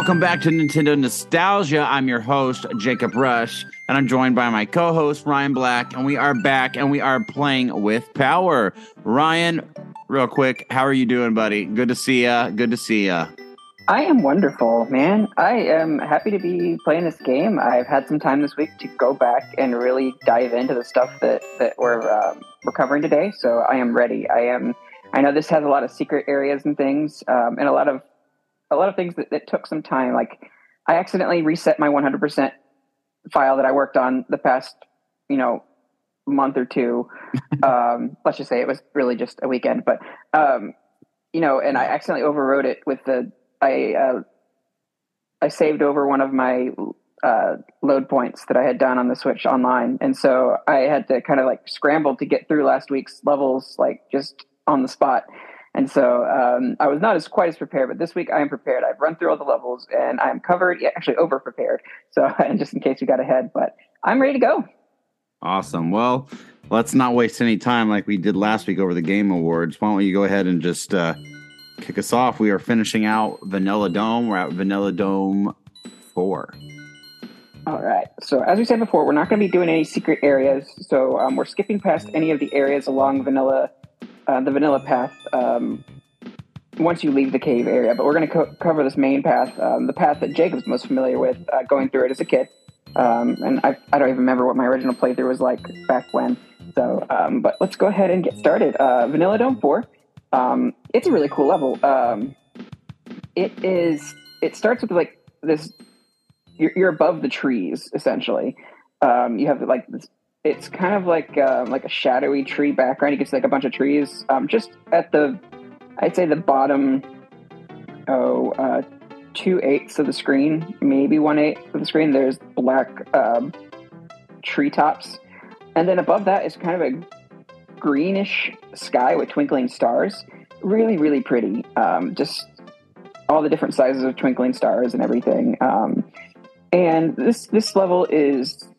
welcome back to Nintendo Nostalgia. I'm your host, Jacob Rush, and I'm joined by my co host, Ryan Black, and we are back and we are playing with power. Ryan, real quick, how are you doing, buddy? Good to see ya. Good to see ya. I am wonderful, man. I am happy to be playing this game. I've had some time this week to go back and really dive into the stuff that that we're um, we're covering today. So I am ready. I am. I know this has a lot of secret areas and things, um, and a lot of a lot of things that, that took some time. Like I accidentally reset my 100% file that I worked on the past, you know, month or two. um, let's just say it was really just a weekend, but um, you know, and I accidentally overwrote it with the I uh, I saved over one of my uh, load points that I had done on the Switch online, and so I had to kind of like scramble to get through last week's levels, like just on the spot. And so um, I was not as quite as prepared, but this week I am prepared. I've run through all the levels and I'm covered, yeah, actually over prepared. So, and just in case you got ahead, but I'm ready to go. Awesome. Well, let's not waste any time like we did last week over the Game Awards. Why don't you go ahead and just uh, kick us off? We are finishing out Vanilla Dome. We're at Vanilla Dome 4. All right. So, as we said before, we're not going to be doing any secret areas. So, um, we're skipping past any of the areas along Vanilla uh, the vanilla path um, once you leave the cave area. But we're going to co- cover this main path, um, the path that Jacob's most familiar with, uh, going through it as a kid. Um, and I, I don't even remember what my original playthrough was like back when. So, um, but let's go ahead and get started. Uh, Vanilla Dome 4. Um, it's a really cool level. Um, it is. It starts with like this. You're, you're above the trees essentially. you have like this it's kind of like uh, like a shadowy tree background. You can see like a bunch of trees. Um, just at the, I'd say the bottom, oh, uh, two eighths of the screen, maybe one eighth of the screen. There's black um, treetops, and then above that is kind of a greenish sky with twinkling stars. Really, really pretty. Um, just all the different sizes of twinkling stars and everything. Um, and this this level is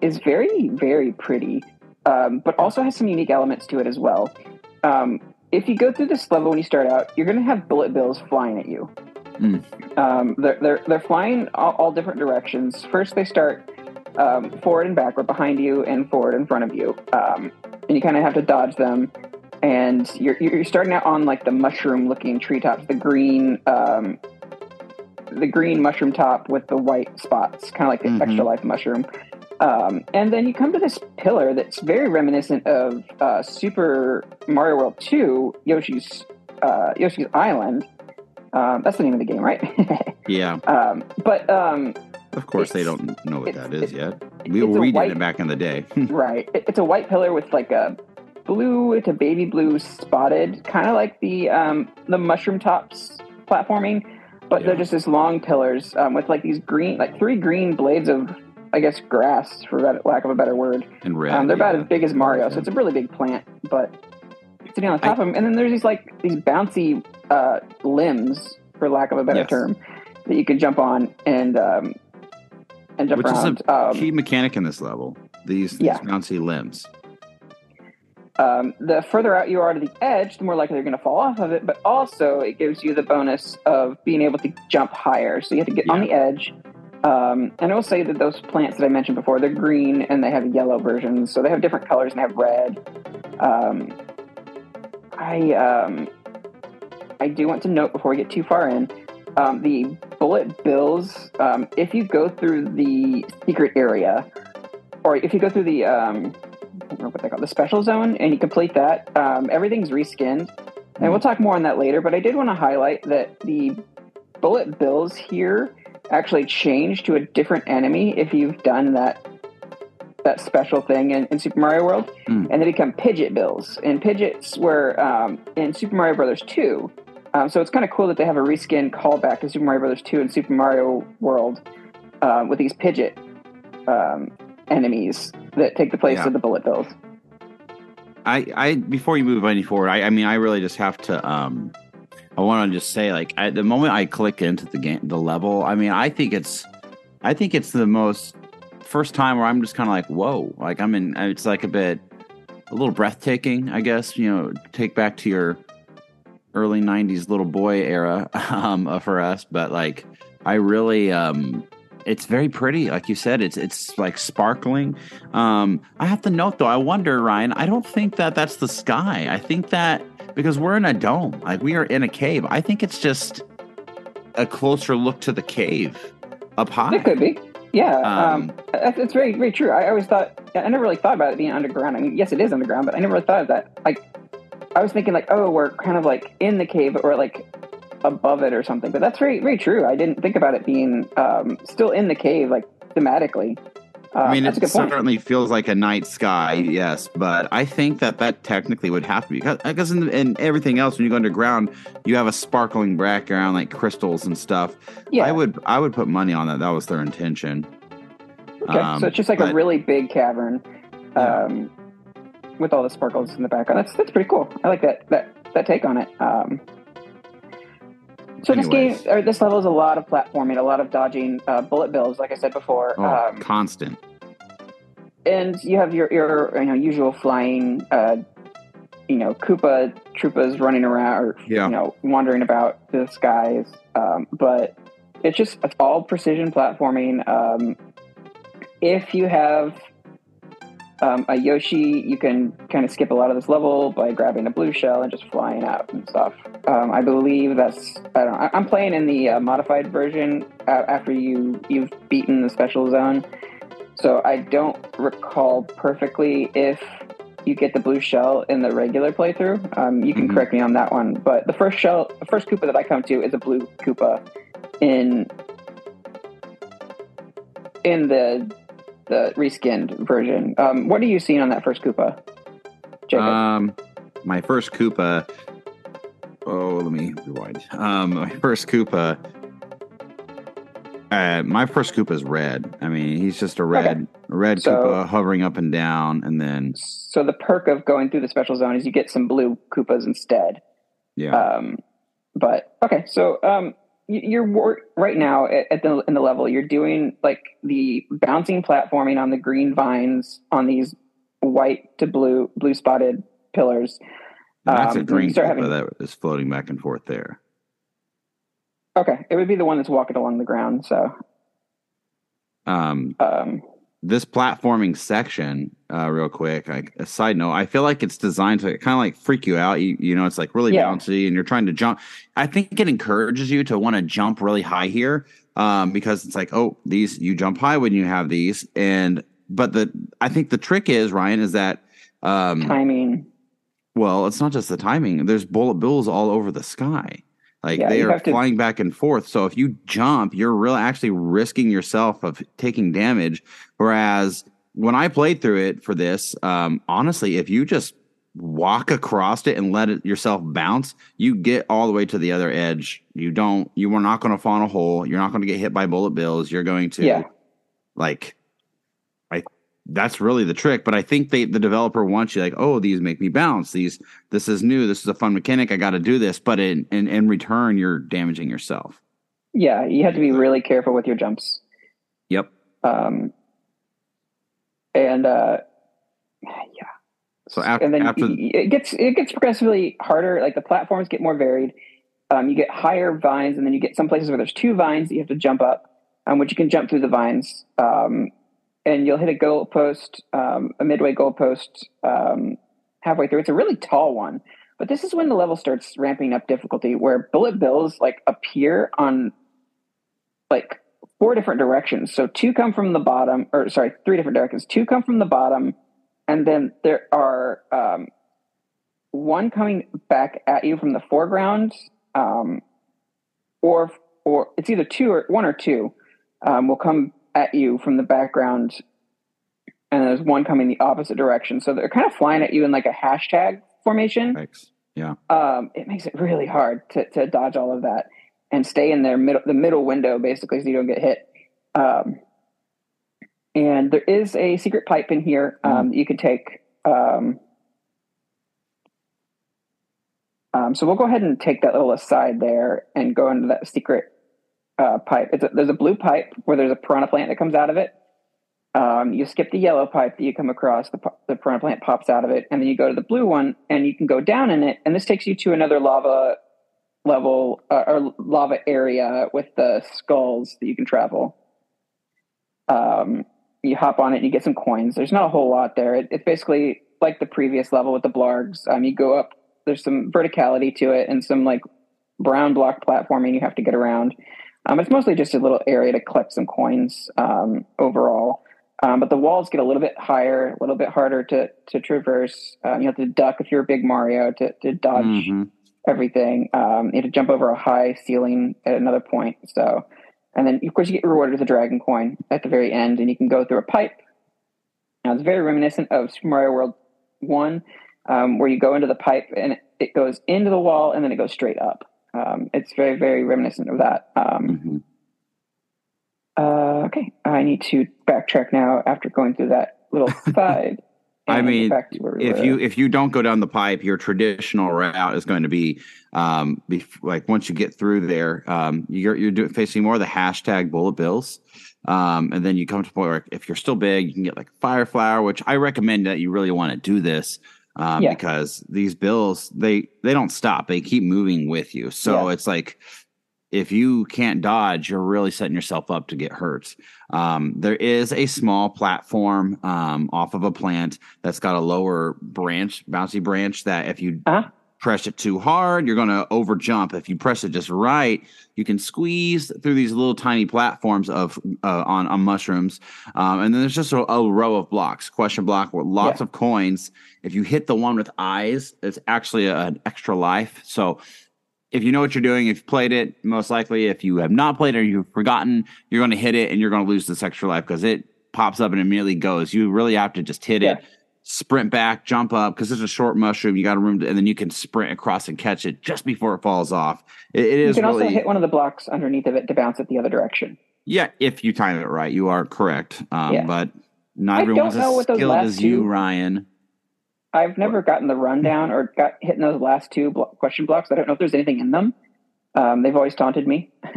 is very, very pretty, um, but also has some unique elements to it as well. Um, if you go through this level when you start out, you're going to have bullet bills flying at you. Mm. Um, they're, they're, they're flying all, all, different directions. First, they start um, forward and backward, behind you, and forward in front of you. Um, and you kind of have to dodge them. And you're, you're starting out on like the mushroom looking treetops, the green um, the green mushroom top with the white spots, kind of like the mm-hmm. extra life mushroom. Um, and then you come to this pillar that's very reminiscent of uh, Super Mario World 2, Yoshi's uh, Yoshi's Island. Um, that's the name of the game, right? yeah. Um, but um, of course, they don't know what that is yet. We, we did it back in the day. right. It, it's a white pillar with like a blue, it's a baby blue spotted, kind of like the um, the mushroom tops platforming, but yeah. they're just this long pillars um, with like these green, like three green blades of I guess grass for lack of a better word. And red. Um, they're yeah. about as big as Mario, so it's a really big plant. But sitting on the top I, of them, and then there's these like these bouncy uh, limbs, for lack of a better yes. term, that you can jump on and um, and jump Which around. is a um, key mechanic in this level. These, these yeah. bouncy limbs. Um, the further out you are to the edge, the more likely you're going to fall off of it. But also, it gives you the bonus of being able to jump higher. So you have to get yeah. on the edge, um, and I will say that those plants that I mentioned before, they're green and they have yellow versions, so they have different colors and they have red. Um, I um, I do want to note before we get too far in, um, the bullet bills. Um, if you go through the secret area, or if you go through the um, I don't know what they call the special zone, and you complete that, everything's reskinned. And we'll talk more on that later. But I did want to highlight that the bullet bills here actually change to a different enemy if you've done that that special thing in, in Super Mario World, mm. and they become Pidgit Bills. And Pidgits were um, in Super Mario Brothers 2. Um, so it's kind of cool that they have a reskin callback to Super Mario Brothers 2 and Super Mario World uh, with these Pidgit um, enemies that take the place yeah. of the Bullet Bills. I, I before you move any forward, I, I mean, I really just have to um, I want to just say, like, at the moment I click into the game, the level, I mean, I think it's, I think it's the most first time where I'm just kind of like, whoa, like I'm in. It's like a bit, a little breathtaking, I guess. You know, take back to your early '90s little boy era um, uh, for us, but like I really um, it's very pretty. Like you said, it's it's like sparkling. Um, I have to note though, I wonder, Ryan. I don't think that that's the sky. I think that because we're in a dome, like we are in a cave. I think it's just a closer look to the cave up high. It could be. Yeah, Um, um, that's very, very true. I always thought, I never really thought about it being underground. I mean, yes, it is underground, but I never really thought of that. Like, I was thinking, like, oh, we're kind of like in the cave or like above it or something. But that's very, very true. I didn't think about it being um, still in the cave, like thematically. Uh, I mean, it certainly feels like a night sky, yes, but I think that that technically would have to be because in, in everything else, when you go underground, you have a sparkling background like crystals and stuff. Yeah. I would, I would put money on that. That was their intention. Okay, Um, so it's just like a really big cavern, Yeah. um, with all the sparkles in the background. That's that's pretty cool. I like that that that take on it. Um, so this game or this level is a lot of platforming, a lot of dodging uh, bullet bills, like I said before. Oh, Um, constant. and you have your your you know usual flying, uh, you know Koopa Troopas running around or Yeah. you know wandering about the skies. Um, but it's just it's all precision platforming. Um, if you have um, a Yoshi, you can kind of skip a lot of this level by grabbing a blue shell and just flying out and stuff. Um, I believe that's I don't know. I'm playing in the uh, modified version uh, after you you've beaten the special zone. So I don't recall perfectly if you get the blue shell in the regular playthrough. Um, you can Mhm. correct me on that one, but the first shell, the first Koopa that I come to is a blue Koopa in in the the reskinned version. Um, what are you seeing on that first Koopa, Jacob? Um, my first Koopa. Oh, let me rewind. Um, my first Koopa. Uh, my first Koopa is red. I mean, he's just a red, red So- Koopa hovering up and down, and then so the perk of going through the special zone is you get some blue Koopas instead. yeah, Um, but okay, so um, you're right now at, the in the level you're doing like the bouncing platforming on the green vines on these white to blue blue spotted pillars. that's um, a green you start having- that is floating back and forth there. Okay, it would be the one that's walking along the ground. So Um, um, this platforming section, uh, real quick, like a side note, I feel like it's designed to kind of like freak you out. You, you know, it's like really Yeah. bouncy and you're trying to jump. I think it encourages you to want to jump really high here um, because it's like, oh, these, you jump high when you have these. And, but the, I think the trick is, Ryan, is that, um, timing. well, it's not just the timing. There's bullet bills all over the sky. Like Yeah, they are to- flying back and forth. So if you jump, you're really actually risking yourself of taking damage. Whereas when I played through it for this, um, honestly, if you just walk across it and let it yourself bounce, you get all the way to the other edge. You don't. You are not going to fall in a hole. You're not going to get hit by bullet bills. You're going to Yeah. like that's really the trick. But I think they the developer wants you like, oh, these make me bounce. These this is new. This is a fun mechanic. I got to do this. But in, in in return, you're damaging yourself. Yeah, you have to be really careful with your jumps. Yep. Um, and uh, yeah, So after and then after it gets it gets progressively harder. Like the platforms get more varied. Um, you get higher vines, and then you get some places where there's two vines that you have to jump up, um, which you can jump through the vines. Um, and you'll hit a goal post, um, a midway goal post, um, halfway through. It's a really tall one, but this is when the level starts ramping up difficulty, where bullet bills like appear on like four different directions. So two come from the bottom, or sorry, three different directions. Two come from the bottom, and then there are um, one coming back at you from the foreground, um, or or it's either two or one or two um, will come at you from the background, and there's one coming the opposite direction. So they're kind of flying at you in like a hashtag formation X. Yeah. um, it makes it really hard to, to dodge all of that and stay in their middle the middle window basically so you don't get hit. Um, and there is a secret pipe in here um, that you could take. Um, um, so we'll go ahead and take that little aside there and go into that secret uh, pipe. A, there's a blue pipe where there's a piranha plant that comes out of it. Um, you skip the yellow pipe that you come across, the, the piranha plant pops out of it, and then you go to the blue one and you can go down in it. And this takes you to another lava level uh, or lava area with the skulls that you can travel. Um, you hop on it and you get some coins. There's not a whole lot there. It, it's basically like the previous level with the blargs. Um, you go up. There's some verticality to it and some like brown block platforming you have to get around. Um, it's mostly just a little area to collect some coins um, overall. Um, but the walls get a little bit higher, a little bit harder to to traverse. Um, you have to duck if you're a big Mario to to dodge Mm-hmm. everything. Um, you have to jump over a high ceiling at another point. So, and then of course you get rewarded with a dragon coin at the very end, and you can go through a pipe. Now it's very reminiscent of Super Mario World One, um, where you go into the pipe and it, it goes into the wall and then it goes straight up. Um, it's very very reminiscent of that. Um, Mhm. uh, okay, I need to backtrack now after going through that little side. I mean, back to where we if you if you don't go down the pipe, your traditional route is going to be um be, like once you get through there, um you're you're doing, facing more of the hashtag bullet bills. Um, and then you come to a point where if you're still big, you can get like fire flower, which I recommend that you really want to do this um, Yeah. because these bills they they don't stop; they keep moving with you. So Yeah. it's like if you can't dodge, you're really setting yourself up to get hurt. Um, there is a small platform um, off of a plant that's got a lower branch, bouncy branch. That if you Uh-huh. Press it too hard, you're going to over jump. If you press it just right, you can squeeze through these little tiny platforms of uh, on on mushrooms. Um, and then there's just a, a row of blocks, question block with lots Yeah. of coins. If you hit the one with eyes, it's actually a- an extra life. So if you know what you're doing, if you've played it, most likely, if you have not played it or you've forgotten, you're going to hit it and you're going to lose this extra life because it pops up and immediately goes. You really have to just hit it, Yeah. Sprint back, jump up because it's a short mushroom. You got a room, to, and then you can sprint across and catch it just before it falls off. It, it you is can really, also hit one of the blocks underneath of it to bounce it the other direction. yeah, if you time it right, you are correct. Um, Yeah. But not I everyone's as skilled as you, two- Ryan. I've never gotten the rundown or got hit in those last two blo- question blocks. I don't know if there's anything in them. Um, they've always taunted me.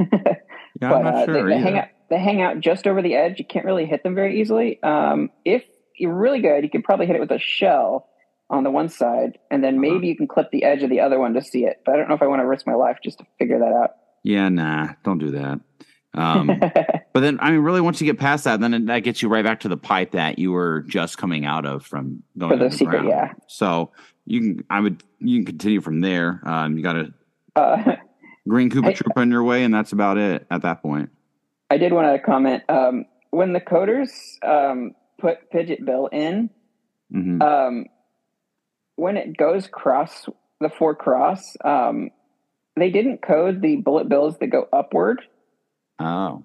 Yeah, but I'm not uh, sure. they, they hang out. They hang out just over the edge. You can't really hit them very easily. Um, if you're really good, you could probably hit it with a shell on the one side, and then Uh-huh. maybe you can clip the edge of the other one to see it. But I don't know if I want to risk my life just to figure that out. Yeah, nah, don't do that. Um. But then, I mean, really, once you get past that, then that gets you right back to the pipe that you were just coming out of from going For the secret, yeah. So you can, I would, you can continue from there. Um, you got a uh, green Koopa I- Troopa in your way, and that's about it at that point. I did want to comment. Um, when the coders um, put Pidgit Bill in, hmm um, when it goes cross the four cross, um, they didn't code the bullet bills that go upward oh,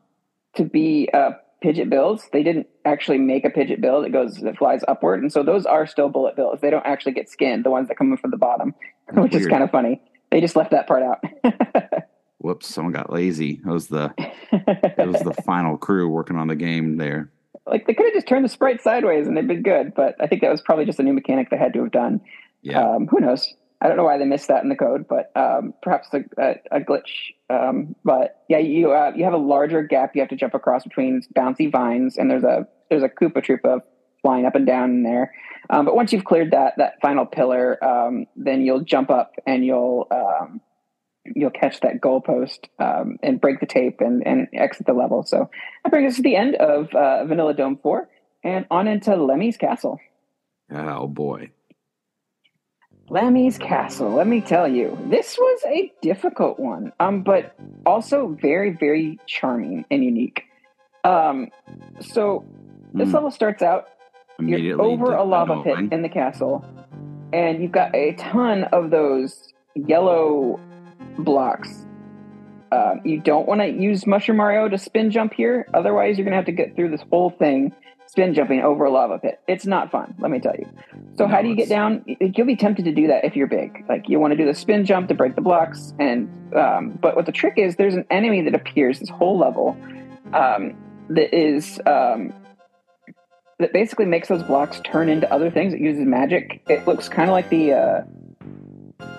to be uh, Pidgit bills. They didn't actually make a Pidgit bill that goes that flies upward, and so those are still bullet bills. They don't actually get skinned. The ones that come in from the bottom, That's which is kind of funny. They just left that part out. whoops! Someone got lazy. It was the it was the final crew working on the game there. Like they could have just turned the sprite sideways and they'd been good, but I think that was probably just a new mechanic they had to have done. Yeah, Um, who knows? I don't know why they missed that in the code, but um, perhaps a, a, a glitch. Um, but yeah, you uh, you have a larger gap you have to jump across between bouncy vines, and there's a there's a Koopa Troopa flying up and down in there. Um, but once you've cleared that that final pillar, um, then you'll jump up and you'll um, you'll catch that goalpost um, and break the tape and, and exit the level. So that brings us to the end of uh, Vanilla Dome Four, and on into Lemmy's Castle. oh boy. Lemmy's Castle. Let me tell you, this was a difficult one, um, but also very, very charming and unique. Um, so this Hmm, level starts out you're over a lava pit in the castle, and you've got a ton of those yellow blocks. Um, you don't want to use Mushroom Mario to spin jump here, otherwise you're going to have to get through this whole thing spin jumping over a lava pit. It's not fun, let me tell you. So how do you get down? You'll be tempted to do that if you're big. Like you want to do the spin jump to break the blocks, and um, but what the trick is, there's an enemy that appears this whole level um, that is um, that basically makes those blocks turn into other things. It uses magic. It looks kind of like the uh,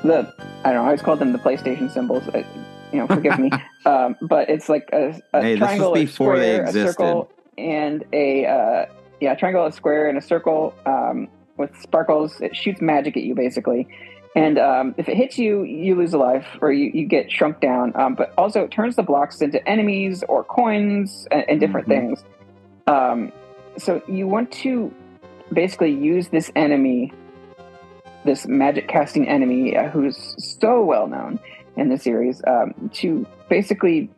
the I don't know. I always called them the PlayStation symbols. Uh, you know, forgive me. Um, but it's like a, a Hey, this was triangle, a before they square, a circle, and a uh, yeah, triangle, a square, and a circle um, with sparkles. It shoots magic at you basically, And um, if it hits you, you lose a life or you, you get shrunk down. Um, but also, it turns the blocks into enemies or coins and, and different Mhm. things. Um, so you want to basically use this enemy, this magic casting enemy uh, who's so well known in the series, um, to basically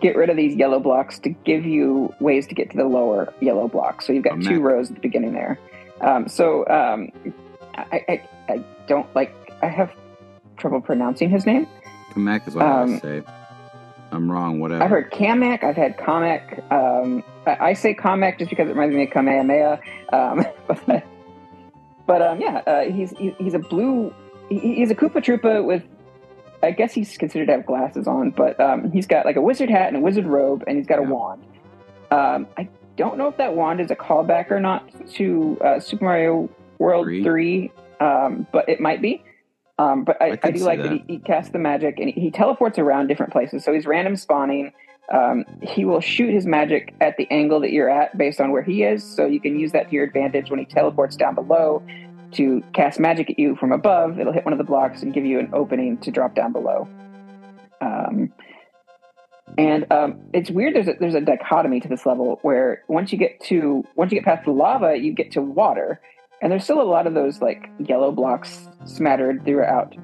get rid of these yellow blocks to give you ways to get to the lower yellow blocks. So you've got Oh, two rows at the beginning there. Um, so um, I, I, I don't like, I have trouble pronouncing his name. Kamek is what I Um, say. I'm wrong. Whatever. I've heard Kamek, I've had Kamek. Um, I, I say Kamek just because it reminds me of Kamehameha. Um, but but um, yeah, uh, he's he's a blue. He's a Koopa Troopa with. I guess he's considered to have glasses on, but um, he's got like a wizard hat and a wizard robe, and he's got a wand. Um, I don't know if that wand is a callback or not to uh, Super Mario World Three? 3, um, but it might be. Um, but I, I I, do like that, that. he, he casts the magic and he, he teleports around different places. So he's random spawning. Um, he will shoot his magic at the angle that you're at based on where he is. So you can use that to your advantage when he teleports down below to cast magic at you from above. It'll hit one of the blocks and give you an opening to drop down below. Um, and um, it's weird. There's a, there's a dichotomy to this level where once you get to once you get past the lava, you get to water, and there's still a lot of those like yellow blocks smattered throughout.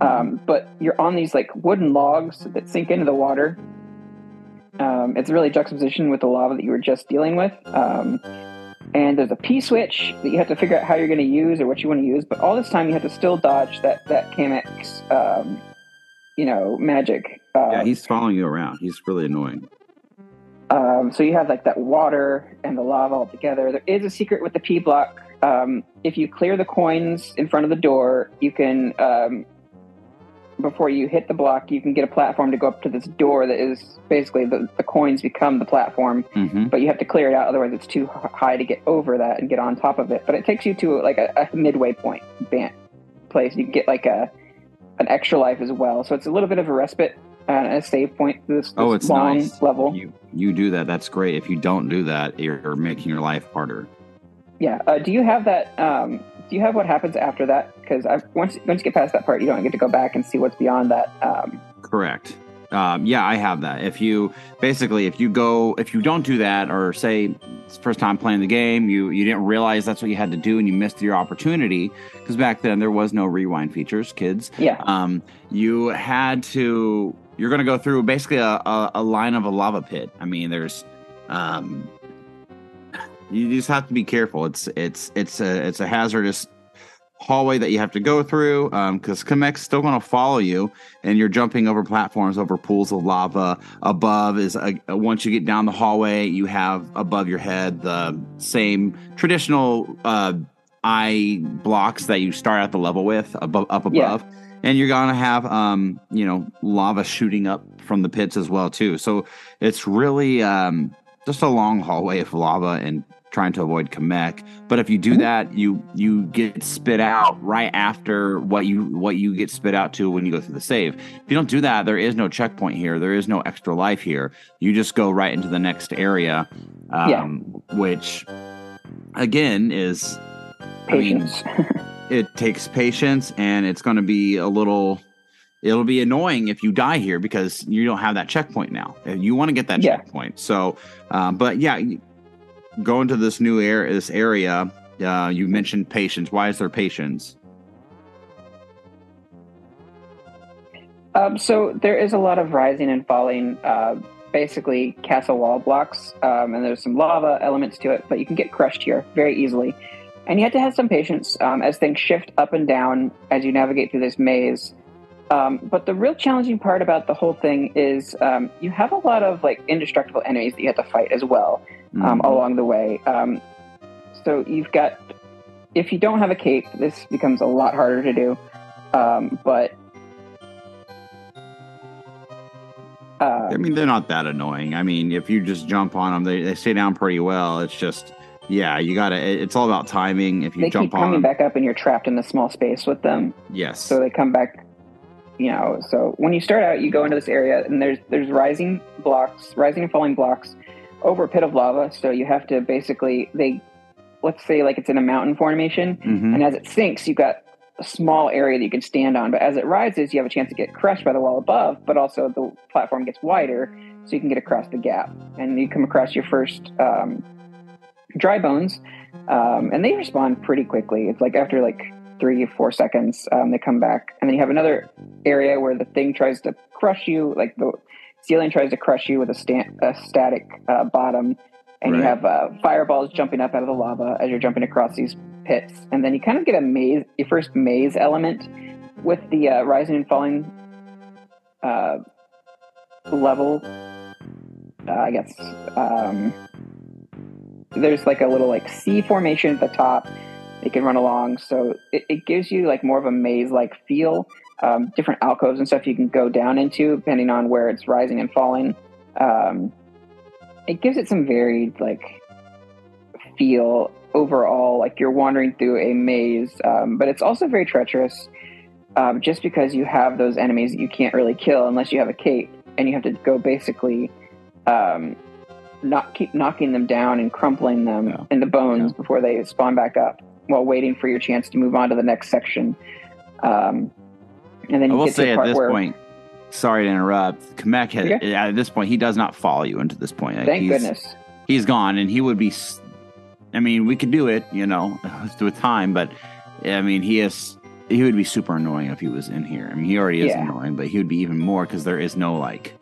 Um, but you're on these like wooden logs that sink into the water. Um, it's really juxtaposition with the lava that you were just dealing with. Um, and there's a P switch that you have to figure out how you're going to use or what you want to use. But all this time, you have to still dodge that that Kamek's, um, you know, magic. Uh, yeah, he's following you around. He's really annoying. um, so you have like that water and the lava all together. There is a secret with the P block. Um, if you clear the coins in front of the door, you can um, before you hit the block, you can get a platform to go up to this door that is basically the, the coins become the platform, hmm but you have to clear it out. Otherwise, it's too high to get over that and get on top of it. But it takes you to like a, a midway point ban- place. You can get like a an extra life as well. So it's a little bit of a respite and a save point this, this Oh, it's long nice. level. You you do that. That's great. If you don't do that, you're, you're making your life harder. Yeah. Uh, do you have that? Um, do you have what happens after that? Because once once you get past that part, you don't get to go back and see what's beyond that. Um, Correct. Um, yeah, I have that. If you basically, if you go, if you don't do that, or say it's first time playing the game, you you didn't realize that's what you had to do, and you missed your opportunity because back then there was no rewind features, kids. yeah. Um, you had to. You're going to go through basically a, a, a line of a lava pit. I mean, there's. Um, you just have to be careful. It's it's it's a it's a hazardous hallway that you have to go through because Kamek's still going to follow you, and you're jumping over platforms, over pools of lava. Above is a, once you get down the hallway, you have above your head the same traditional uh, eye blocks that you start at the level with above up Yeah. above. And you're gonna have, um, you know, lava shooting up from the pits as well too. So it's really um, just a long hallway of lava and trying to avoid Kamek. But if you do that, you you get spit out right after what you what you get spit out to when you go through the save. If you don't do that, there is no checkpoint here. There is no extra life here. You just go right into the next area, um, Yeah. which again is I mean, Patience. it takes patience and it's going to be a little it'll be annoying if you die here because you don't have that checkpoint now and you want to get that Yeah. checkpoint so um, but yeah you- to this new area this area uh, you mentioned patience why is there patience Um, so there is a lot of rising and falling, uh, basically castle wall blocks, um, and there's some lava elements to it, but you can get crushed here very easily. And you have to have some patience um, as things shift up and down as you navigate through this maze. Um, but the real challenging part about the whole thing is um, you have a lot of like indestructible enemies that you have to fight as well um, Mhm. along the way. Um, so you've got, if you don't have a cape, this becomes a lot harder to do. Um, but uh, i mean they're not that annoying i mean if you just jump on them they, they stay down pretty well it's just yeah you gotta it's all about timing if you they jump keep on coming them back up, and you're trapped in the small space with them. yes So they come back. You know, so when you start out, you go into this area, and there's there's rising blocks, rising and falling blocks over a pit of lava. So you have to basically they, let's say like it's in a mountain formation, Mhm. and as it sinks, you've got a small area that you can stand on. But as it rises, you have a chance to get crushed by the wall above, but also the platform gets wider, so you can get across the gap. And you come across your first um, dry bones, um, and they respond pretty quickly. It's like after like three or four seconds, um, they come back, and then you have another area where the thing tries to crush you, like the ceiling tries to crush you with a, sta- a static uh, bottom, and you have uh, fireballs jumping up out of the lava as you're jumping across these pits, and then you kind of get a maze, your first maze element with the uh, rising and falling uh, level. Uh, I guess um, there's like a little like C formation at the top. You can run along, so it, it gives you like more of a maze-like feel. Um, different alcoves and stuff you can go down into depending on where it's rising and falling. Um, it gives it some varied like feel overall, like you're wandering through a maze, um, but it's also very treacherous. Um, just because you have those enemies that you can't really kill unless you have a cape, and you have to go basically um, not keep knocking them down and crumpling them Yeah. into bones Yeah. before they spawn back up, while waiting for your chance to move on to the next section. Um, and then I will say at this where, point, sorry to interrupt. Kamek had, Okay. at this point, he does not follow you into this point. Like, thank he's, goodness, he's gone, and he would be. I mean, we could do it, you know, with time, but I mean, he is. He would be super annoying if he was in here. I mean, he already is Yeah. annoying, but he would be even more because there is no like.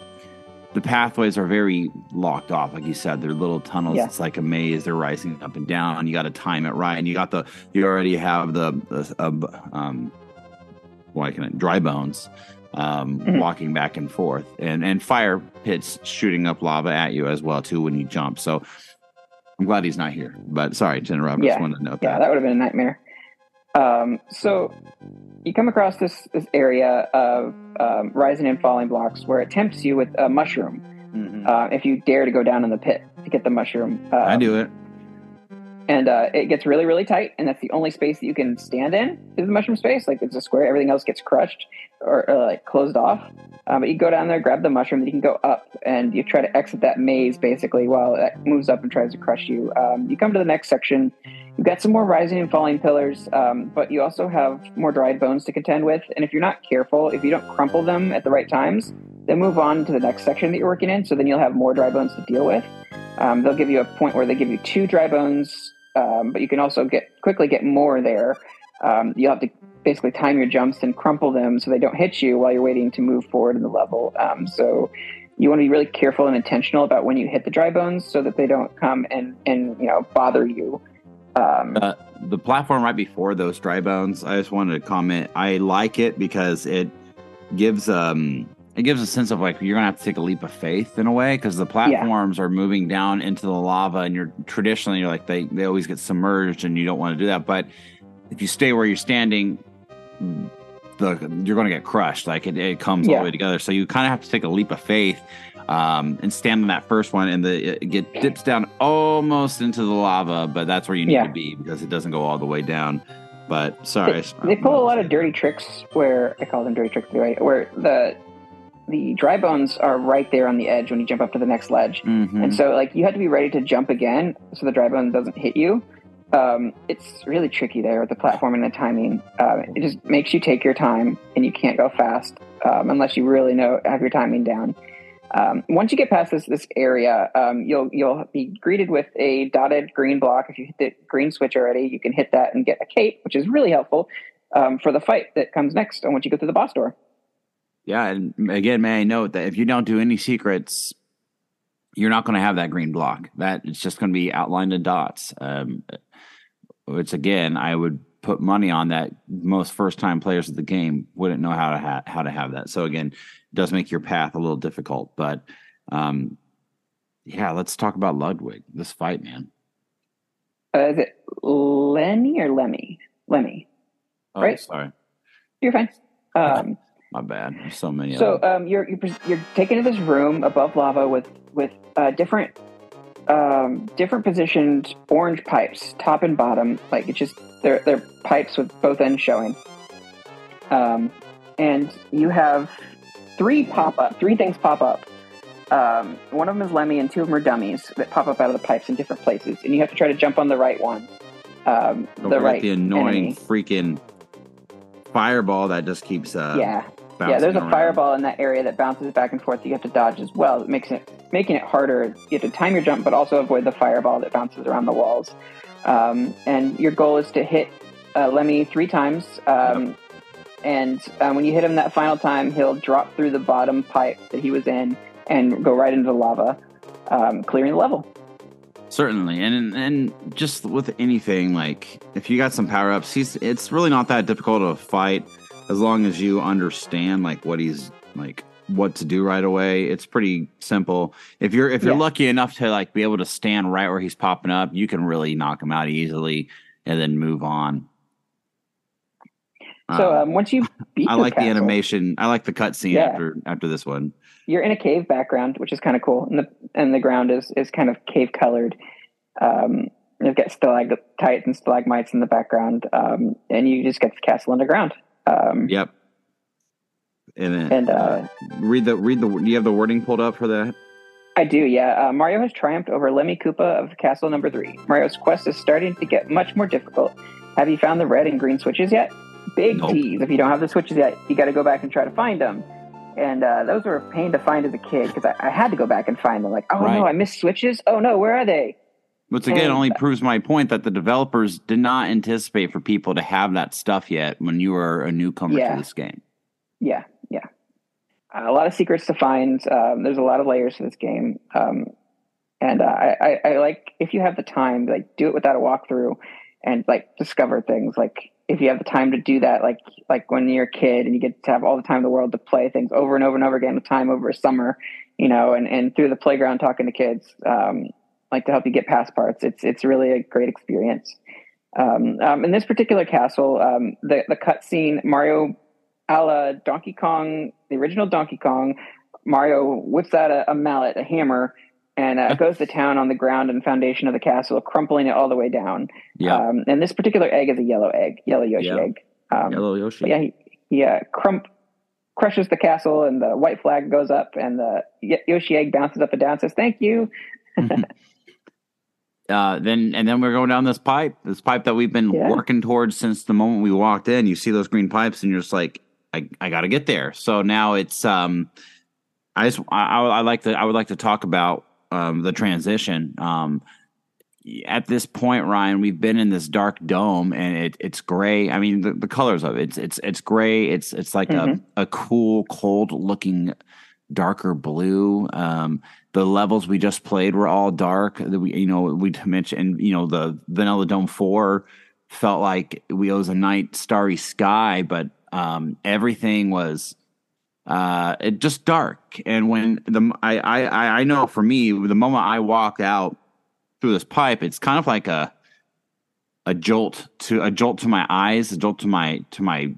The pathways are very locked off, like you said. They're little tunnels. Yeah. It's like a maze. They're rising up and down. You got to time it right, and you got the. You already have the, the uh, um, why can it dry bones um, Mhm. walking back and forth and and fire pits shooting up lava at you as well too when you jump so i'm glad he's not here but sorry to interrupt i just wanted to note yeah, that that would have been a nightmare. Um, so you come across this this area of um, rising and falling blocks where it tempts you with a mushroom. Mhm. Uh, if you dare to go down in the pit to get the mushroom, um, i do it and uh, it gets really really tight and that's the only space that you can stand in is the mushroom space. Like it's a square everything else gets crushed or, or like closed off. Um, but you go down there grab the mushroom then you can go up and you try to exit that maze basically while it moves up and tries to crush you. Um, you come to the next section. You've got some more rising and falling pillars um, but you also have more dried bones to contend with. And if you're not careful if you don't crumple them at the right times then move on to the next section that you're working in so then you'll have more dry bones to deal with um, they'll give you a point where they give you two dry bones, um, but you can also get quickly get more there. Um, you'll have to basically time your jumps and crumple them so they don't hit you while you're waiting to move forward in the level. Um, so you want to be really careful and intentional about when you hit the dry bones so that they don't come and and you know bother you. Um, Uh, the platform right before those dry bones i just wanted to comment i like it because it gives um it gives a sense of like you're gonna have to take a leap of faith in a way because the platforms are moving down into the lava and you're traditionally you're like they they always get submerged and you don't want to do that but if you stay where you're standing the you're going to get crushed like it, it comes all the way together. So you kind of have to take a leap of faith um, and stand on that first one and the it get dips down almost into the lava but that's where you need Yeah. to be because it doesn't go all the way down. But sorry they, they pull a lot of dirty tricks where I call them dirty tricks, right? Where the the dry bones are right there on the edge when you jump up to the next ledge. Mhm. And so, like, you have to be ready to jump again so the dry bone doesn't hit you. Um, it's really tricky there with the platform and the timing. Um, it just makes you take your time, and you can't go fast um, unless you really know have your timing down. Um, once you get past this this area, um, you'll you'll be greeted with a dotted green block. If you hit the green switch already, you can hit that and get a cape, which is really helpful um, for the fight that comes next. And once you go through the boss door, yeah and again may i note that if you don't do any secrets you're not going to have that green block that it's just going to be outlined in dots um, which again i would put money on that most first time players of the game wouldn't know how to ha- how to have that so again it does make your path a little difficult but um yeah let's talk about ludwig this fight man uh, is it Lenny or Lemmy? Lemmy. oh Right. sorry You're fine. Um, my bad there's so many So of them. um, you're, you're you're taken to this room above lava with with uh, different um, different positioned orange pipes, top and bottom. Like it's just they're they're pipes with both ends showing. Um, and you have three pop up, three things pop up. Um, one of them is Lemmy, and two of them are dummies that pop up out of the pipes in different places, and you have to try to jump on the right one. Um, the right the annoying enemy. freaking fireball that just keeps. Uh, yeah, yeah. There's a around. fireball in that area that bounces back and forth. You have to dodge as well. It makes it making it harder. You have to time your jump, but also avoid the fireball that bounces around the walls. Um, and your goal is to hit uh, Lemmy three times. Um, yep. And um, when you hit him that final time, he'll drop through the bottom pipe that he was in and go right into the lava, um, clearing the level. Certainly, and and just with anything like if you got some power ups, he's it's really not that difficult to fight as long as you understand like what he's like what to do right away. It's pretty simple. If you're if you're yeah. lucky enough to like be able to stand right where he's popping up, you can really knock him out easily and then move on. So um, um once you beat, I like castle, the animation. I like the cutscene yeah. after after this one. You're in a cave background, which is kind of cool, and the and the ground is is kind of cave colored. Um, you've got stalactites and stalagmites in the background, um, and you just get the castle underground. Um, yep. And, then, and uh, uh, read the read the. Do you have the wording pulled up for that? I do, yeah. Uh, Mario has triumphed over Lemmy Koopa of Castle Number Three. Mario's quest is starting to get much more difficult. Have you found the red and green switches yet? Big nope. tease. If you don't have the switches yet, you got to go back and try to find them. And uh, those were a pain to find as a kid because I, I, had to go back and find them. Like, oh right. no, I missed switches. Oh no, where are they? Which again and, only proves my point that the developers did not anticipate for people to have that stuff yet when you were a newcomer yeah. to this game. Yeah, yeah. Uh, a lot of secrets to find. Um, there's a lot of layers to this game. Um, and uh, I, I, I, like if you have the time, like do it without a walkthrough and like discover things. Like if you have the time to do that, like like when you're a kid and you get to have all the time in the world to play things over and over and over again with time over a summer, you know, and, and through the playground talking to kids, um, like to help you get past parts. It's it's really a great experience. Um, um, in this particular castle, um, the the cutscene Mario, a la Donkey Kong, the original Donkey Kong, Mario whips out a, a mallet, a hammer, and uh, goes to town on the ground and foundation of the castle, crumpling it all the way down. Yeah. Um, and this particular egg is a yellow egg, yellow Yoshi yeah. egg. Um, yellow Yoshi. Yeah, he, he uh, crump crushes the castle, and the white flag goes up, and the Yoshi egg bounces up and down. Says, "Thank you." uh, then and then we're going down this pipe, this pipe that we've been yeah. working towards since the moment we walked in. You see those green pipes, and you're just like, I, I got to get there. So now it's um, I just I, I, like to I would like to talk about um, the transition. Um, at this point, Ryan, we've been in this dark dome and it, it's gray. I mean, the, the colors of it, it's it's it's gray. It's it's like mm-hmm. a, a cool, cold looking darker blue. Um, the levels we just played were all dark. We, you know, we mentioned, you know, the Vanilla Dome Four felt like we was a night starry sky, but um, everything was uh, it just dark. And when the I, I I know for me, the moment I walk out through this pipe, it's kind of like a a jolt to a jolt to my eyes, a jolt to my to my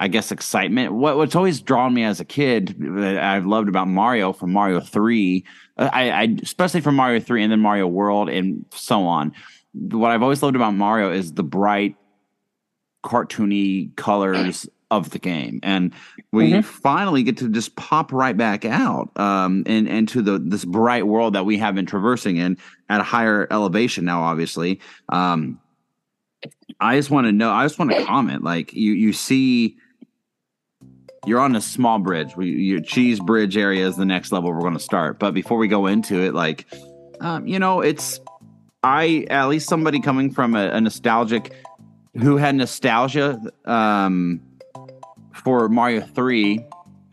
I guess excitement. What what's always drawn me as a kid that I've loved about Mario from Mario Three, uh, I, I especially from Mario Three and then Mario World and so on. What I've always loved about Mario is the bright, cartoony colors of the game, and we mm-hmm. finally get to just pop right back out um, and into the this bright world that we have been traversing in at a higher elevation now. Obviously, um, I just want to know. I just want to comment. Like you, you see, you're on a small bridge. We, your cheese bridge area is the next level we're going to start. But before we go into it, like, um, you know, it's I at least somebody coming from a, a nostalgic who had nostalgia um for Mario 3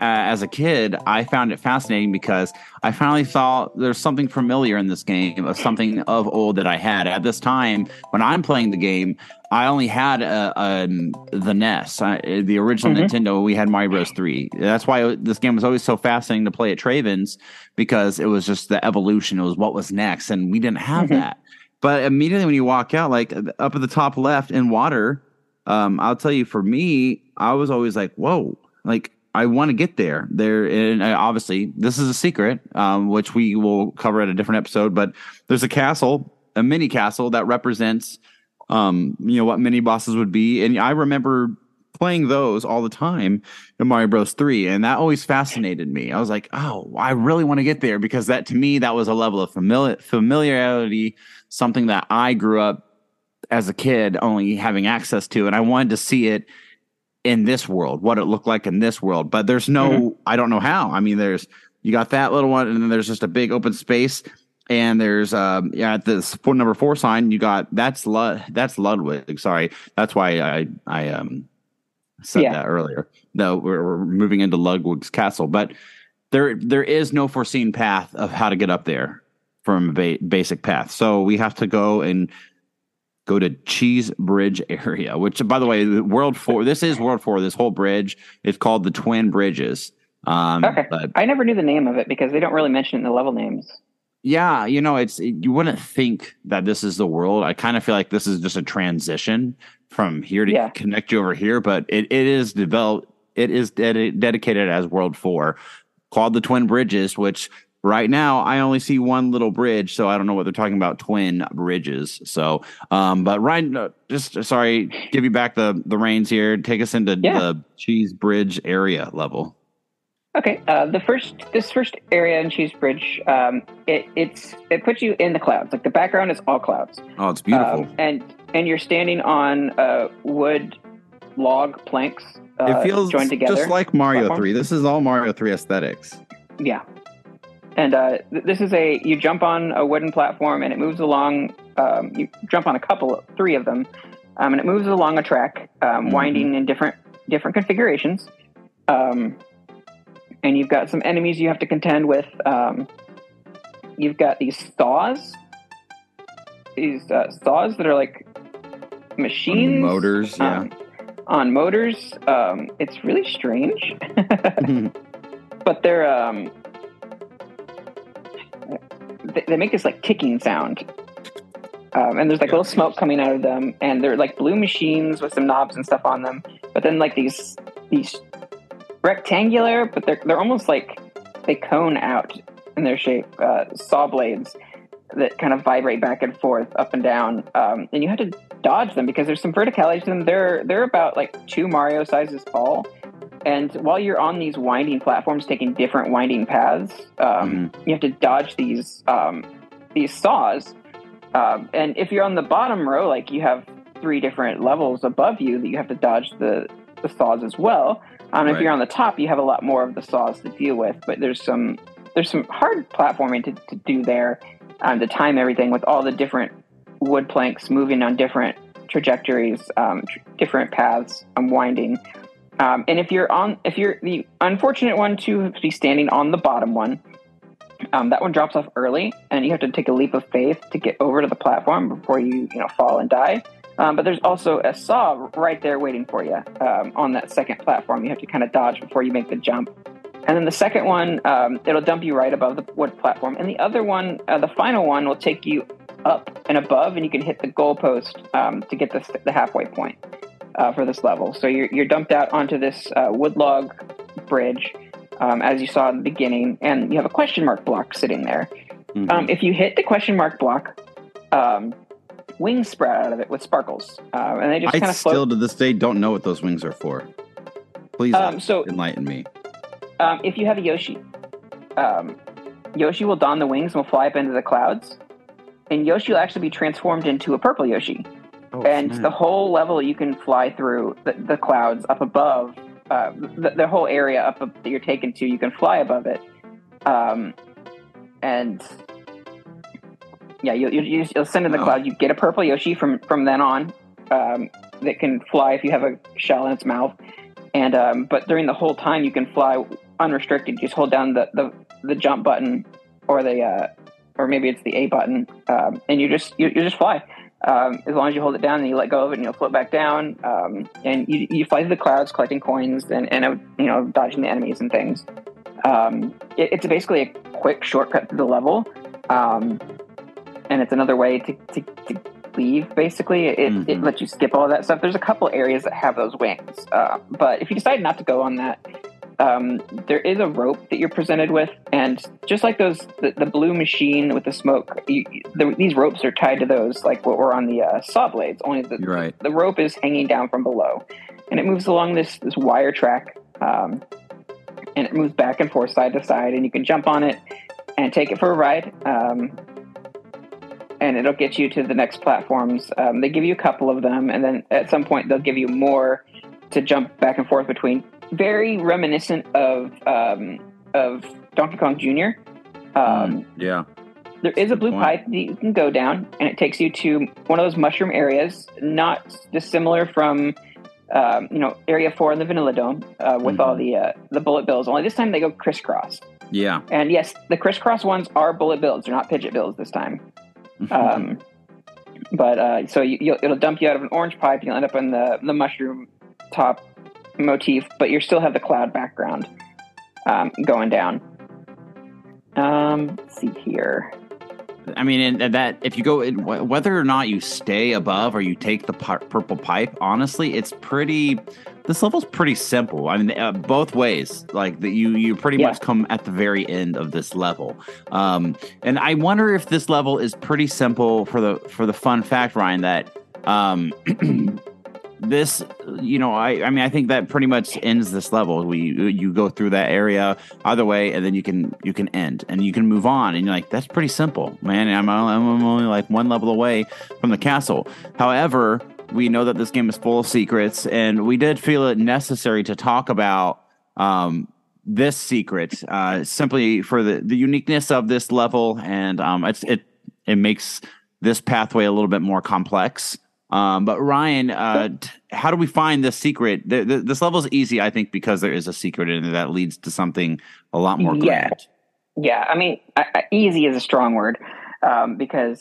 uh, as a kid, I found it fascinating because I finally thought there's something familiar in this game of something of old that I had. At this time, when I'm playing the game, I only had a, a the NES, I, the original mm-hmm. Nintendo. We had Mario Bros. 3. That's why this game was always so fascinating to play at Traven's because it was just the evolution. It was what was next, and we didn't have mm-hmm. that. But immediately when you walk out, like up at the top left in water, um, I'll tell you, for me, I was always like, whoa, like I want to get there. There, and uh, obviously, this is a secret, um, which we will cover at a different episode. But there's a castle, a mini castle that represents, um, you know, what mini bosses would be. And I remember playing those all the time in Mario Bros. 3. And that always fascinated me. I was like, oh, I really want to get there because that to me, that was a level of familiar, familiarity, something that I grew up as a kid only having access to, and I wanted to see it in this world, what it looked like in this world. But there's no, mm-hmm. I don't know how. I mean, there's you got that little one, and then there's just a big open space, and there's um yeah at the phone number four sign you got that's Lud that's Ludwig. Sorry, that's why I I um said yeah. that earlier. No, we're, we're moving into Ludwig's castle, but there there is no foreseen path of how to get up there from a ba- basic path. So we have to go and go to Cheese Bridge area, which by the way, World Four. This is World Four. This whole bridge is called the Twin Bridges. Um, okay, but, I never knew the name of it because they don't really mention it in the level names. Yeah, you know, it's it, you wouldn't think that this is the world. I kind of feel like this is just a transition from here to yeah. connect you over here, but it, it is developed. It is ded- dedicated as World Four, called the Twin Bridges, which right now I only see one little bridge, so I don't know what they're talking about twin bridges. So, um, but Ryan, uh, just sorry, give you back the the reins here. Take us into yeah. the Cheese Bridge area level. Okay, uh, the first this first area in Cheese Bridge, um, it it's it puts you in the clouds. Like the background is all clouds. Oh, it's beautiful. Um, and and you're standing on uh, wood log planks. Uh, it feels joined together, just like Mario platform. Three. This is all Mario Three aesthetics. Yeah, and uh, th- this is a you jump on a wooden platform and it moves along. Um, you jump on a couple, three of them, um, and it moves along a track, um, mm-hmm. winding in different different configurations. Um, and you've got some enemies you have to contend with. Um, you've got these saws, these uh, saws that are like machines, on motors, yeah, um, on motors. Um, it's really strange, but they're um, they, make this like ticking sound. Um, and there's like yeah, little smoke coming out of them, and they're like blue machines with some knobs and stuff on them. But then like these these rectangular, but they're they're almost like they cone out in their shape. Uh, saw blades that kind of vibrate back and forth, up and down, um, and you have to dodge them because there's some verticality to them. They're they're about like two Mario sizes tall, and while you're on these winding platforms, taking different winding paths, um, mm-hmm. you have to dodge these um, these saws. Um, and if you're on the bottom row, like you have three different levels above you that you have to dodge the, the saws as well. Um, right. If you're on the top, you have a lot more of the saws to deal with, but there's some there's some hard platforming to, to do there um, to time everything with all the different wood planks moving on different trajectories, um, tr- different paths, unwinding. Um, and if you're on, if you're the unfortunate one to be standing on the bottom one, um, that one drops off early, and you have to take a leap of faith to get over to the platform before you, you know, fall and die. Um, but there's also a saw right there waiting for you um, on that second platform. You have to kind of dodge before you make the jump. And then the second one, um, it'll dump you right above the wood platform. And the other one, uh, the final one, will take you up and above, and you can hit the goalpost um, to get the, the halfway point uh, for this level. So you're, you're dumped out onto this uh, wood log bridge, um, as you saw in the beginning, and you have a question mark block sitting there. Mm-hmm. Um, if you hit the question mark block, um, wings sprout out of it with sparkles, uh, and they just kind of still to this day don't know what those wings are for. Please um, so, enlighten me. Um, if you have a Yoshi, um, Yoshi will don the wings and will fly up into the clouds, and Yoshi will actually be transformed into a purple Yoshi. Oh, and the whole level you can fly through the, the clouds up above, uh, the, the, whole area up that you're taken to, you can fly above it. Um, and yeah, you, you, will send in the oh. cloud. You get a purple Yoshi from from then on um, that can fly if you have a shell in its mouth. And um, but during the whole time, you can fly unrestricted. You just hold down the, the, the jump button or the uh, or maybe it's the A button, um, and you just you, you just fly. Um, as long as you hold it down and you let go of it, and you'll float back down. Um, and you, you fly through the clouds, collecting coins and, and uh, you know dodging the enemies and things. Um, it, it's basically a quick shortcut to the level. Um, and it's another way to, to, to leave basically it, mm-hmm. it lets you skip all that stuff there's a couple areas that have those wings uh, but if you decide not to go on that um, there is a rope that you're presented with and just like those the, the blue machine with the smoke you, the, these ropes are tied to those like what were on the uh, saw blades only the, right. the rope is hanging down from below and it moves along this this wire track um, and it moves back and forth side to side and you can jump on it and take it for a ride um, and it'll get you to the next platforms. Um, they give you a couple of them, and then at some point they'll give you more to jump back and forth between. Very reminiscent of um, of Donkey Kong Jr. Um, yeah. There is a blue point. pipe that you can go down, and it takes you to one of those mushroom areas, not dissimilar from, um, you know, Area Four in the Vanilla Dome uh, with all the uh, the bullet bills. Only this time they go crisscross. Yeah. And yes, the crisscross ones are bullet bills; they're not Pidgit bills this time. Um, but uh, so you, you'll, it'll dump you out of an orange pipe, and you'll end up in the the mushroom top motif, but you still have the cloud background um, going down. Um, let's see here. I mean, and that if you go, in, whether or not you stay above or you take the purple pipe, honestly, it's pretty. This level's pretty simple. I mean, uh, both ways. Like that, you you pretty Yeah. much come at the very end of this level. Um, and I wonder if this level is pretty simple for the for the fun fact, Ryan, that um, this you know I I mean I think that pretty much ends this level. We you go through that area either way, and then you can you can end and you can move on, and you're like that's pretty simple, man. I'm I'm only like one level away from the castle. However, we know that this game is full of secrets, and we did feel it necessary to talk about um this secret uh simply for the the uniqueness of this level and um it's it it makes this pathway a little bit more complex um but ryan uh t- how do we find the secret th- th- this level is easy i think because there is a secret in it that leads to something a lot more Yeah. grand Yeah, I mean, I, I, easy is a strong word um, because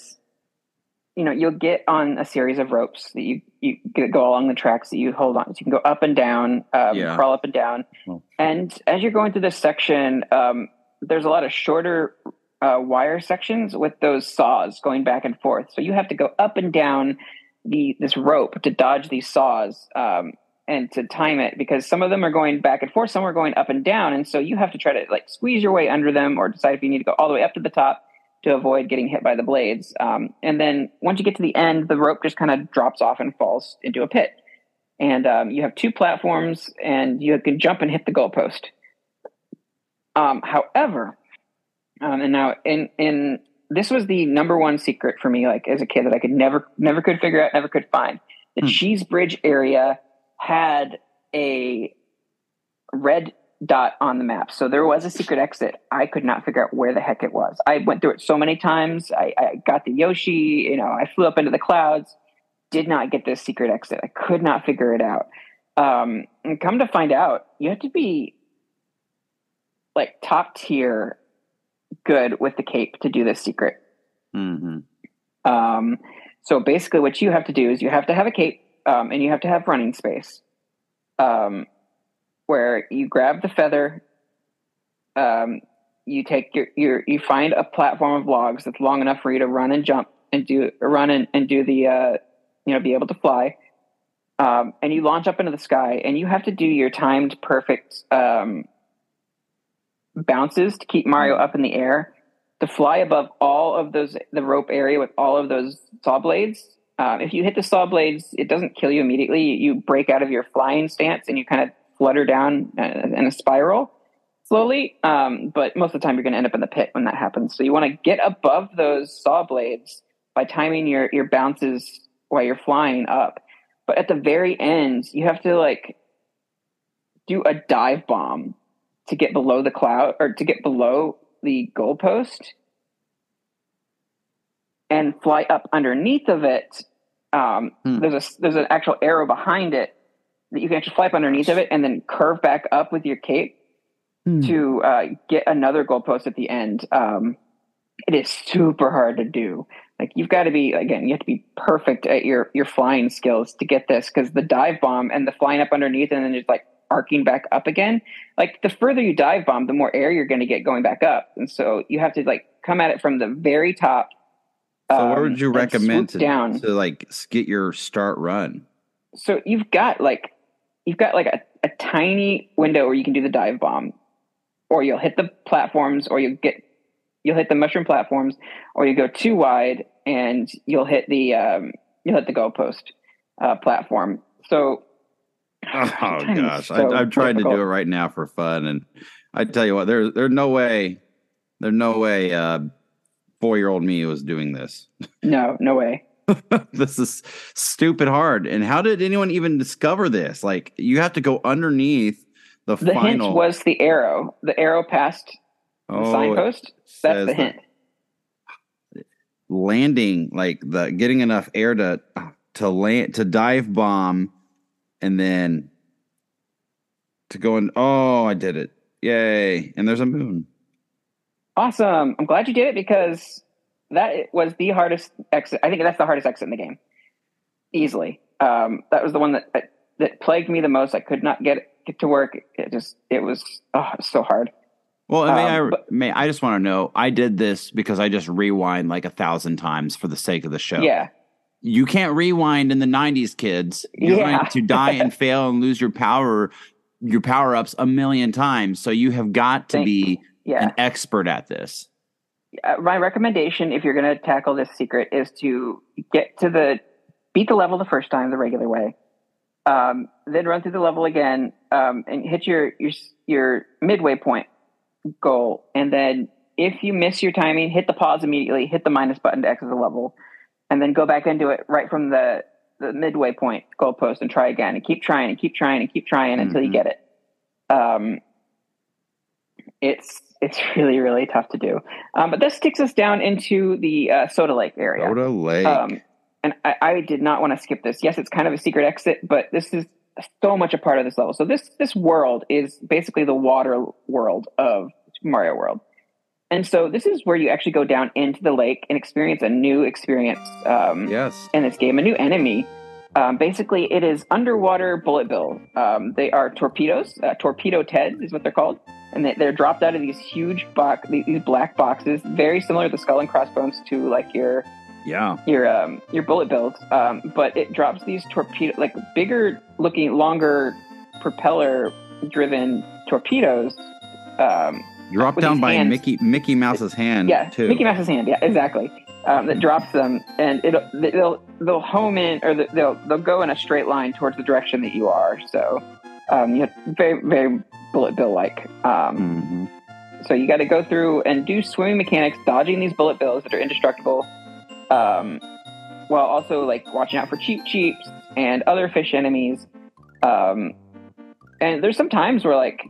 you know you'll get on a series of ropes that you you go along the tracks that you hold on. So you can go up and down, um, Yeah. crawl up and down, Oh. and as you're going through this section, um, there's a lot of shorter uh, wire sections with those saws going back and forth. So you have to go up and down the this rope to dodge these saws. Um, and to time it because some of them are going back and forth, some are going up and down, and so you have to try to like squeeze your way under them or decide if you need to go all the way up to the top to avoid getting hit by the blades. Um, and then once you get to the end, the rope just kind of drops off and falls into a pit. And um, you have two platforms, and you can jump and hit the goalpost. Um, however, um, and now in in this was the number one secret for me, like as a kid that I could never never could figure out, never could find. The Hmm. Cheese Bridge area had a red dot on the map. So there was a secret exit. I could not figure out where the heck it was. I went through it so many times. I, I got the Yoshi, you know, I flew up into the clouds, did not get this secret exit. I could not figure it out. Um, and come to find out, you have to be like top tier good with the cape to do this secret. hmm Um, so basically, what you have to do is you have to have a cape um, and you have to have running space, um, where you grab the feather. Um, you take your, your you find a platform of logs that's long enough for you to run and jump and do run and, and do the uh, you know be able to fly. Um, and you launch up into the sky, and you have to do your timed perfect um, bounces to keep Mario up in the air to fly above all of those the rope area with all of those saw blades. Um, if you hit the saw blades, it doesn't kill you immediately. You break out of your flying stance and you kind of flutter down uh, in a spiral slowly. Um, but most of the time, you're going to end up in the pit when that happens. So you want to get above those saw blades by timing your your bounces while you're flying up. But at the very end, you have to like do a dive bomb to get below the cloud or to get below the goalpost and fly up underneath of it. Um, Hmm. There's a there's an actual arrow behind it that you can actually fly up underneath of it and then curve back up with your cape to uh, get another goalpost at the end. Um, it is super hard to do. Like you've got to be again, you have to be perfect at your your flying skills to get this because the dive bomb and the flying up underneath and then just like arcing back up again. Like the further you dive bomb, the more air you're going to get going back up, and so you have to like come at it from the very top. so um, what would you recommend to, down? to like get your start run so you've got like you've got like a, a tiny window where you can do the dive bomb or you'll hit the platforms or you'll get you'll hit the mushroom platforms or you go too wide and you'll hit the um, you'll hit the goalpost uh, platform so Oh gosh, so I, I'm trying to do it right now for fun, and I tell you what, there's there's no way, there's no way, uh, four year old me was doing this. no no way this is stupid hard. And how did anyone even discover this? Like you have to go underneath the, The final. hint was the arrow. The arrow passed the oh, signpost. That's the that hint. landing, like the getting enough air to to land to dive bomb, and then to go in. Oh, I did it! Yay! And there's a moon. Awesome. I'm glad you did it because that was the hardest exit. I think that's the hardest exit in the game. Easily. Um, that was the one that that plagued me the most. I could not get get to work. It just it was oh, it was so hard. Well, may Um, I but- may I just want to know? I did this because I just rewind like a thousand times for the sake of the show. Yeah. You can't rewind in the 90s kids. You're Yeah. going to die and fail and lose your power your power ups a million times. So you have got to Thank- be Yeah. an expert at this. Uh, my recommendation if you're going to tackle this secret is to get to the beat the level the first time the regular way. Um, then run through the level again um, and hit your your your midway point goal. And then if you miss your timing hit the pause immediately hit the minus button to exit the level and then go back into it right from the the midway point goalpost and try again and keep trying and keep trying and keep trying until you Mhm. get it um, it's it's really really tough to do um, but this takes us down into the uh, soda lake area Soda Lake. um, and I, I did not want to skip this. Yes, it's kind of a secret exit, but this is so much a part of this level. So this this world is basically the water world of Mario World, and so this is where you actually go down into the lake and experience a new experience um, yes. in this game, a new enemy. Um, basically, it is underwater bullet bill. Um, they are torpedoes. Uh, torpedo Ted is what they're called, and they, they're dropped out of these huge box, these black boxes, very similar to the skull and crossbones to like your Yeah. your um your bullet bills um but it drops these torpedo like bigger looking longer propeller driven torpedoes um Drop With down by hands. Mickey Mickey Mouse's hand yeah too. mickey mouse's hand yeah exactly um that drops them and it'll they'll they'll home in or they'll they'll go in a straight line towards the direction that you are so um you have very very bullet bill like um Mhm. so you got to go through and do swimming mechanics, dodging these bullet bills that are indestructible, um, while also like watching out for cheep cheeps and other fish enemies. Um, and there's some times where like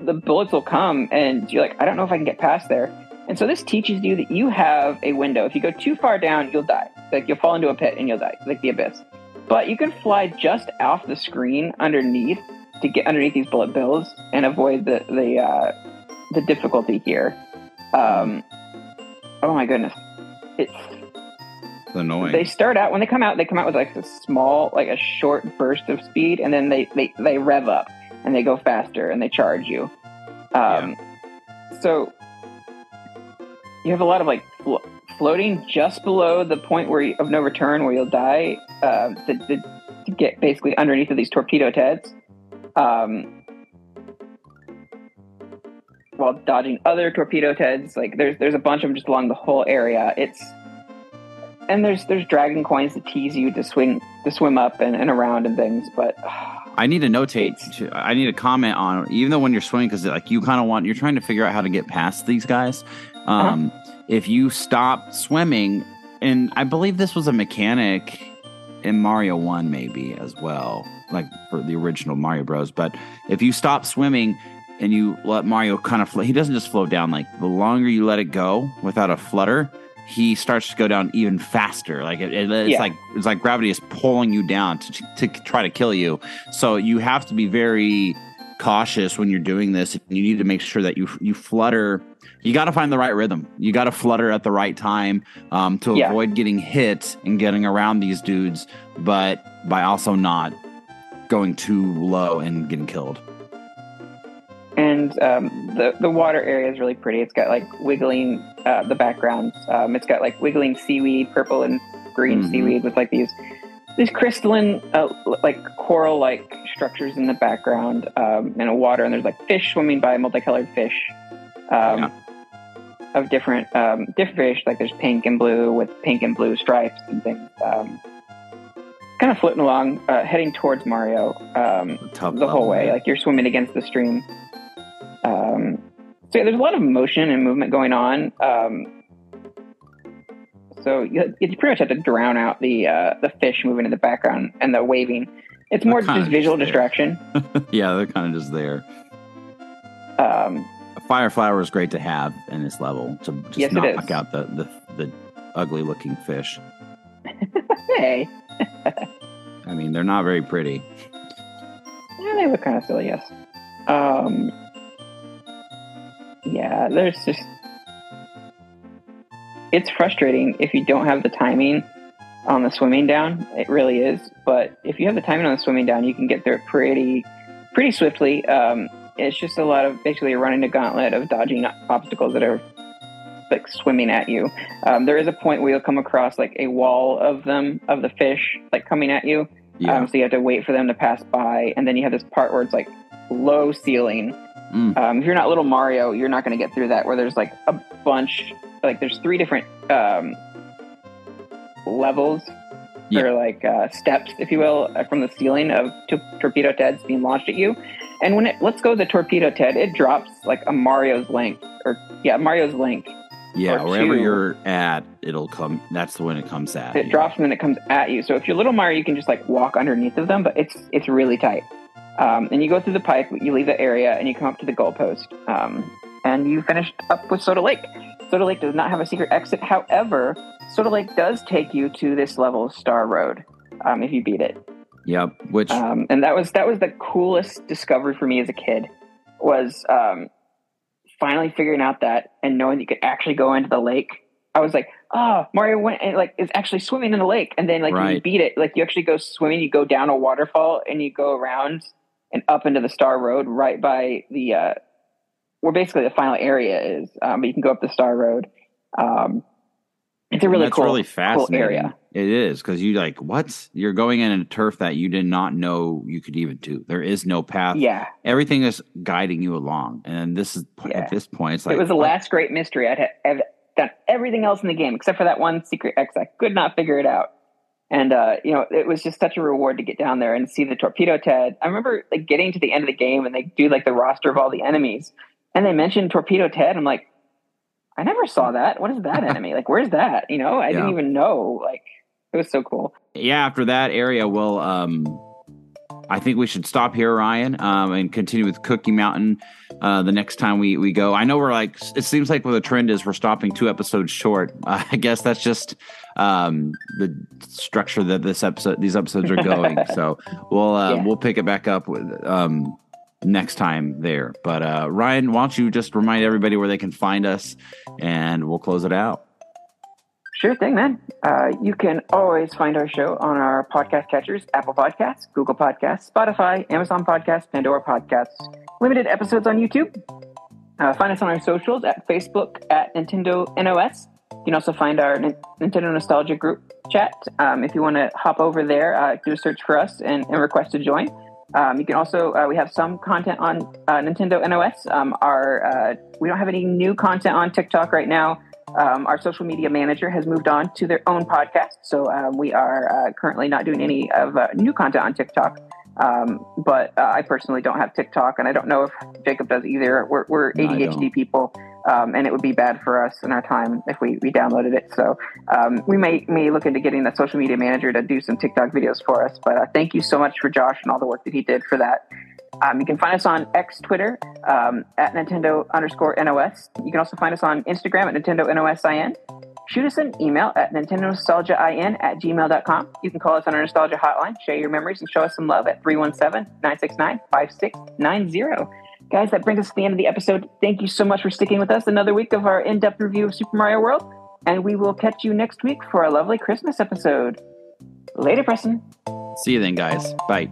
the bullets will come and you're like, I don't know if I can get past there. And so this teaches you that you have a window. If you go too far down, you'll die. Like you'll fall into a pit and you'll die, like the abyss. But you can fly just off the screen underneath to get underneath these bullet bills and avoid the the uh, the difficulty here. Um, oh my goodness, it's It's annoying. they start out when they come out. They come out with like a small, like a short burst of speed, and then they they they rev up and they go faster and they charge you. Um, So you have a lot of like flo- floating just below the point where you, of no return where you'll die uh, to, to, to get basically underneath of these torpedo teds. Um, while dodging other torpedo teds, like there's there's a bunch of them just along the whole area. It's and there's there's dragon coins that tease you to swing to swim up and, and around and things, but I need to notate. to- I need to comment on even though when you're swimming because like you kind of want you're trying to figure out how to get past these guys. Um, If you stop swimming, and I believe this was a mechanic in Mario One maybe as well, like for the original Mario Bros. But if you stop swimming and you let Mario kind of float, he doesn't just float down. Like the longer you let it go without a flutter, he starts to go down even faster. Like it, it- it's Yeah. like it's like gravity is pulling you down to, to try to kill you. So you have to be very cautious when you're doing this. You need to make sure that you you flutter. You got to find the right rhythm. You got to flutter at the right time um, to Yeah. avoid getting hit and getting around these dudes, but by also not going too low and getting killed. And um, the the water area is really pretty. It's got like wiggling uh, the backgrounds. Um, it's got like wiggling seaweed, purple and green Mhm. seaweed with like these these crystalline uh, like coral like structures in the background um, and a water. And there's like fish swimming by, multicolored fish um, Yeah. of different um, different fish. Like there's pink and blue with pink and blue stripes and things. Um, kind of floating along, uh, heading towards Mario. Um, the whole way. Like you're swimming against the stream. So yeah, there's a lot of motion and movement going on. Um, so you, you pretty much have to drown out the uh, the fish moving in the background and the waving. It's more just visual just distraction. yeah, they're kind of just there. Um, A fire flower is great to have in this level to just Yes, knock out the, the the ugly looking fish. hey, I mean, they're not very pretty. yeah, they look kind of silly. Yes. Um, yeah, there's just it's frustrating if you don't have the timing on the swimming down. It really is. But if you have the timing on the swimming down, you can get there pretty pretty swiftly. Um, it's just a lot of basically running a gauntlet of dodging obstacles that are like swimming at you. Um, there is a point where you'll come across like a wall of them of the fish like coming at you. Yeah. Um, so you have to wait for them to pass by, and then you have this part where it's like low ceiling. Mm. Um, if you're not little Mario, you're not going to get through that. Where there's like a bunch, like there's three different um, levels Yeah. or like uh, steps, if you will, uh, from the ceiling of torpedo Ted's being launched at you. And when it lets go the torpedo Ted, it drops like a Mario's length, or yeah, Mario's length. yeah, wherever two. you're at, it'll come. That's the when it comes at. It you. drops and then it comes at you. So if you're little Mario, you can just like walk underneath of them, but it's it's really tight. Um, and you go through the pipe, you leave the area, and you come up to the goalpost. Um, and you finish up with Soda Lake. Soda Lake does not have a secret exit. However, Soda Lake does take you to this level, of Star Road, um, if you beat it. Yep. Which Um, and that was that was the coolest discovery for me as a kid was um, finally figuring out that and knowing that you could actually go into the lake. I was like, oh, Mario went and like is actually swimming in the lake, and then like when you beat it, like you actually go swimming. You go down a waterfall and you go around and up into the Star Road right by the uh, where basically the final area is. Um, but you can go up the Star Road. Um, it's a really that's cool, really cool fascinating. area. It is because you like what you're going in a turf that you did not know you could even do. There is no path. Yeah, Everything is guiding you along, and this is Yeah. at this point. It's like it was the what? last great mystery. I'd, I've done everything else in the game except for that one secret X. I could not figure it out. And uh, you know, it was just such a reward to get down there and see the torpedo Ted. I remember like getting to the end of the game and they do like the roster of all the enemies, and they mentioned torpedo Ted. I'm like, I never saw that. What is that enemy? Like, where's that? You know, I didn't even know. Like, it was so cool. yeah. After that area, well, um, I think we should stop here, Ryan, um, and continue with Cookie Mountain uh, the next time we we go. I know we're like it seems like what the trend is we're stopping two episodes short. Uh, I guess that's just um, the structure that this episode these episodes are going. so we'll uh, Yeah. we'll pick it back up with um, next time there. But uh, Ryan, why don't you just remind everybody where they can find us, and we'll close it out. Sure thing, man. Uh, you can always find our show on our podcast catchers Apple Podcasts, Google Podcasts, Spotify, Amazon Podcasts, Pandora Podcasts, limited episodes on YouTube. Uh, find us on our socials at Facebook at Nintendo NOS. You can also find our Nin- Nintendo Nostalgia group chat. Um, if you want to hop over there, uh, do a search for us and, and request to join. Um, you can also uh, we have some content on uh, Nintendo NOS. Um, our uh, we don't have any new content on TikTok right now. Um, our social media manager has moved on to their own podcast, so um, we are uh, currently not doing any of uh, new content on TikTok. Um, but uh, I personally don't have TikTok, and I don't know if Jacob does either. We're, we're ADHD people, um, and it would be bad for us and our time if we, we downloaded it. So um, we may may look into getting the social media manager to do some TikTok videos for us. But uh, thank you so much for Josh and all the work that he did for that. Um, you can find us on X Twitter um, at Nintendo underscore NOS. You can also find us on Instagram at Nintendo NOSIN. Shoot us an email at Nintendo Nostalgia In at gmail.com. You can call us on our Nostalgia hotline, share your memories, and show us some love at 317 969 5690. Guys, that brings us to the end of the episode. Thank you so much for sticking with us another week of our in depth review of Super Mario World. And we will catch you next week for a lovely Christmas episode. Later, Preston. See you then, guys. Bye.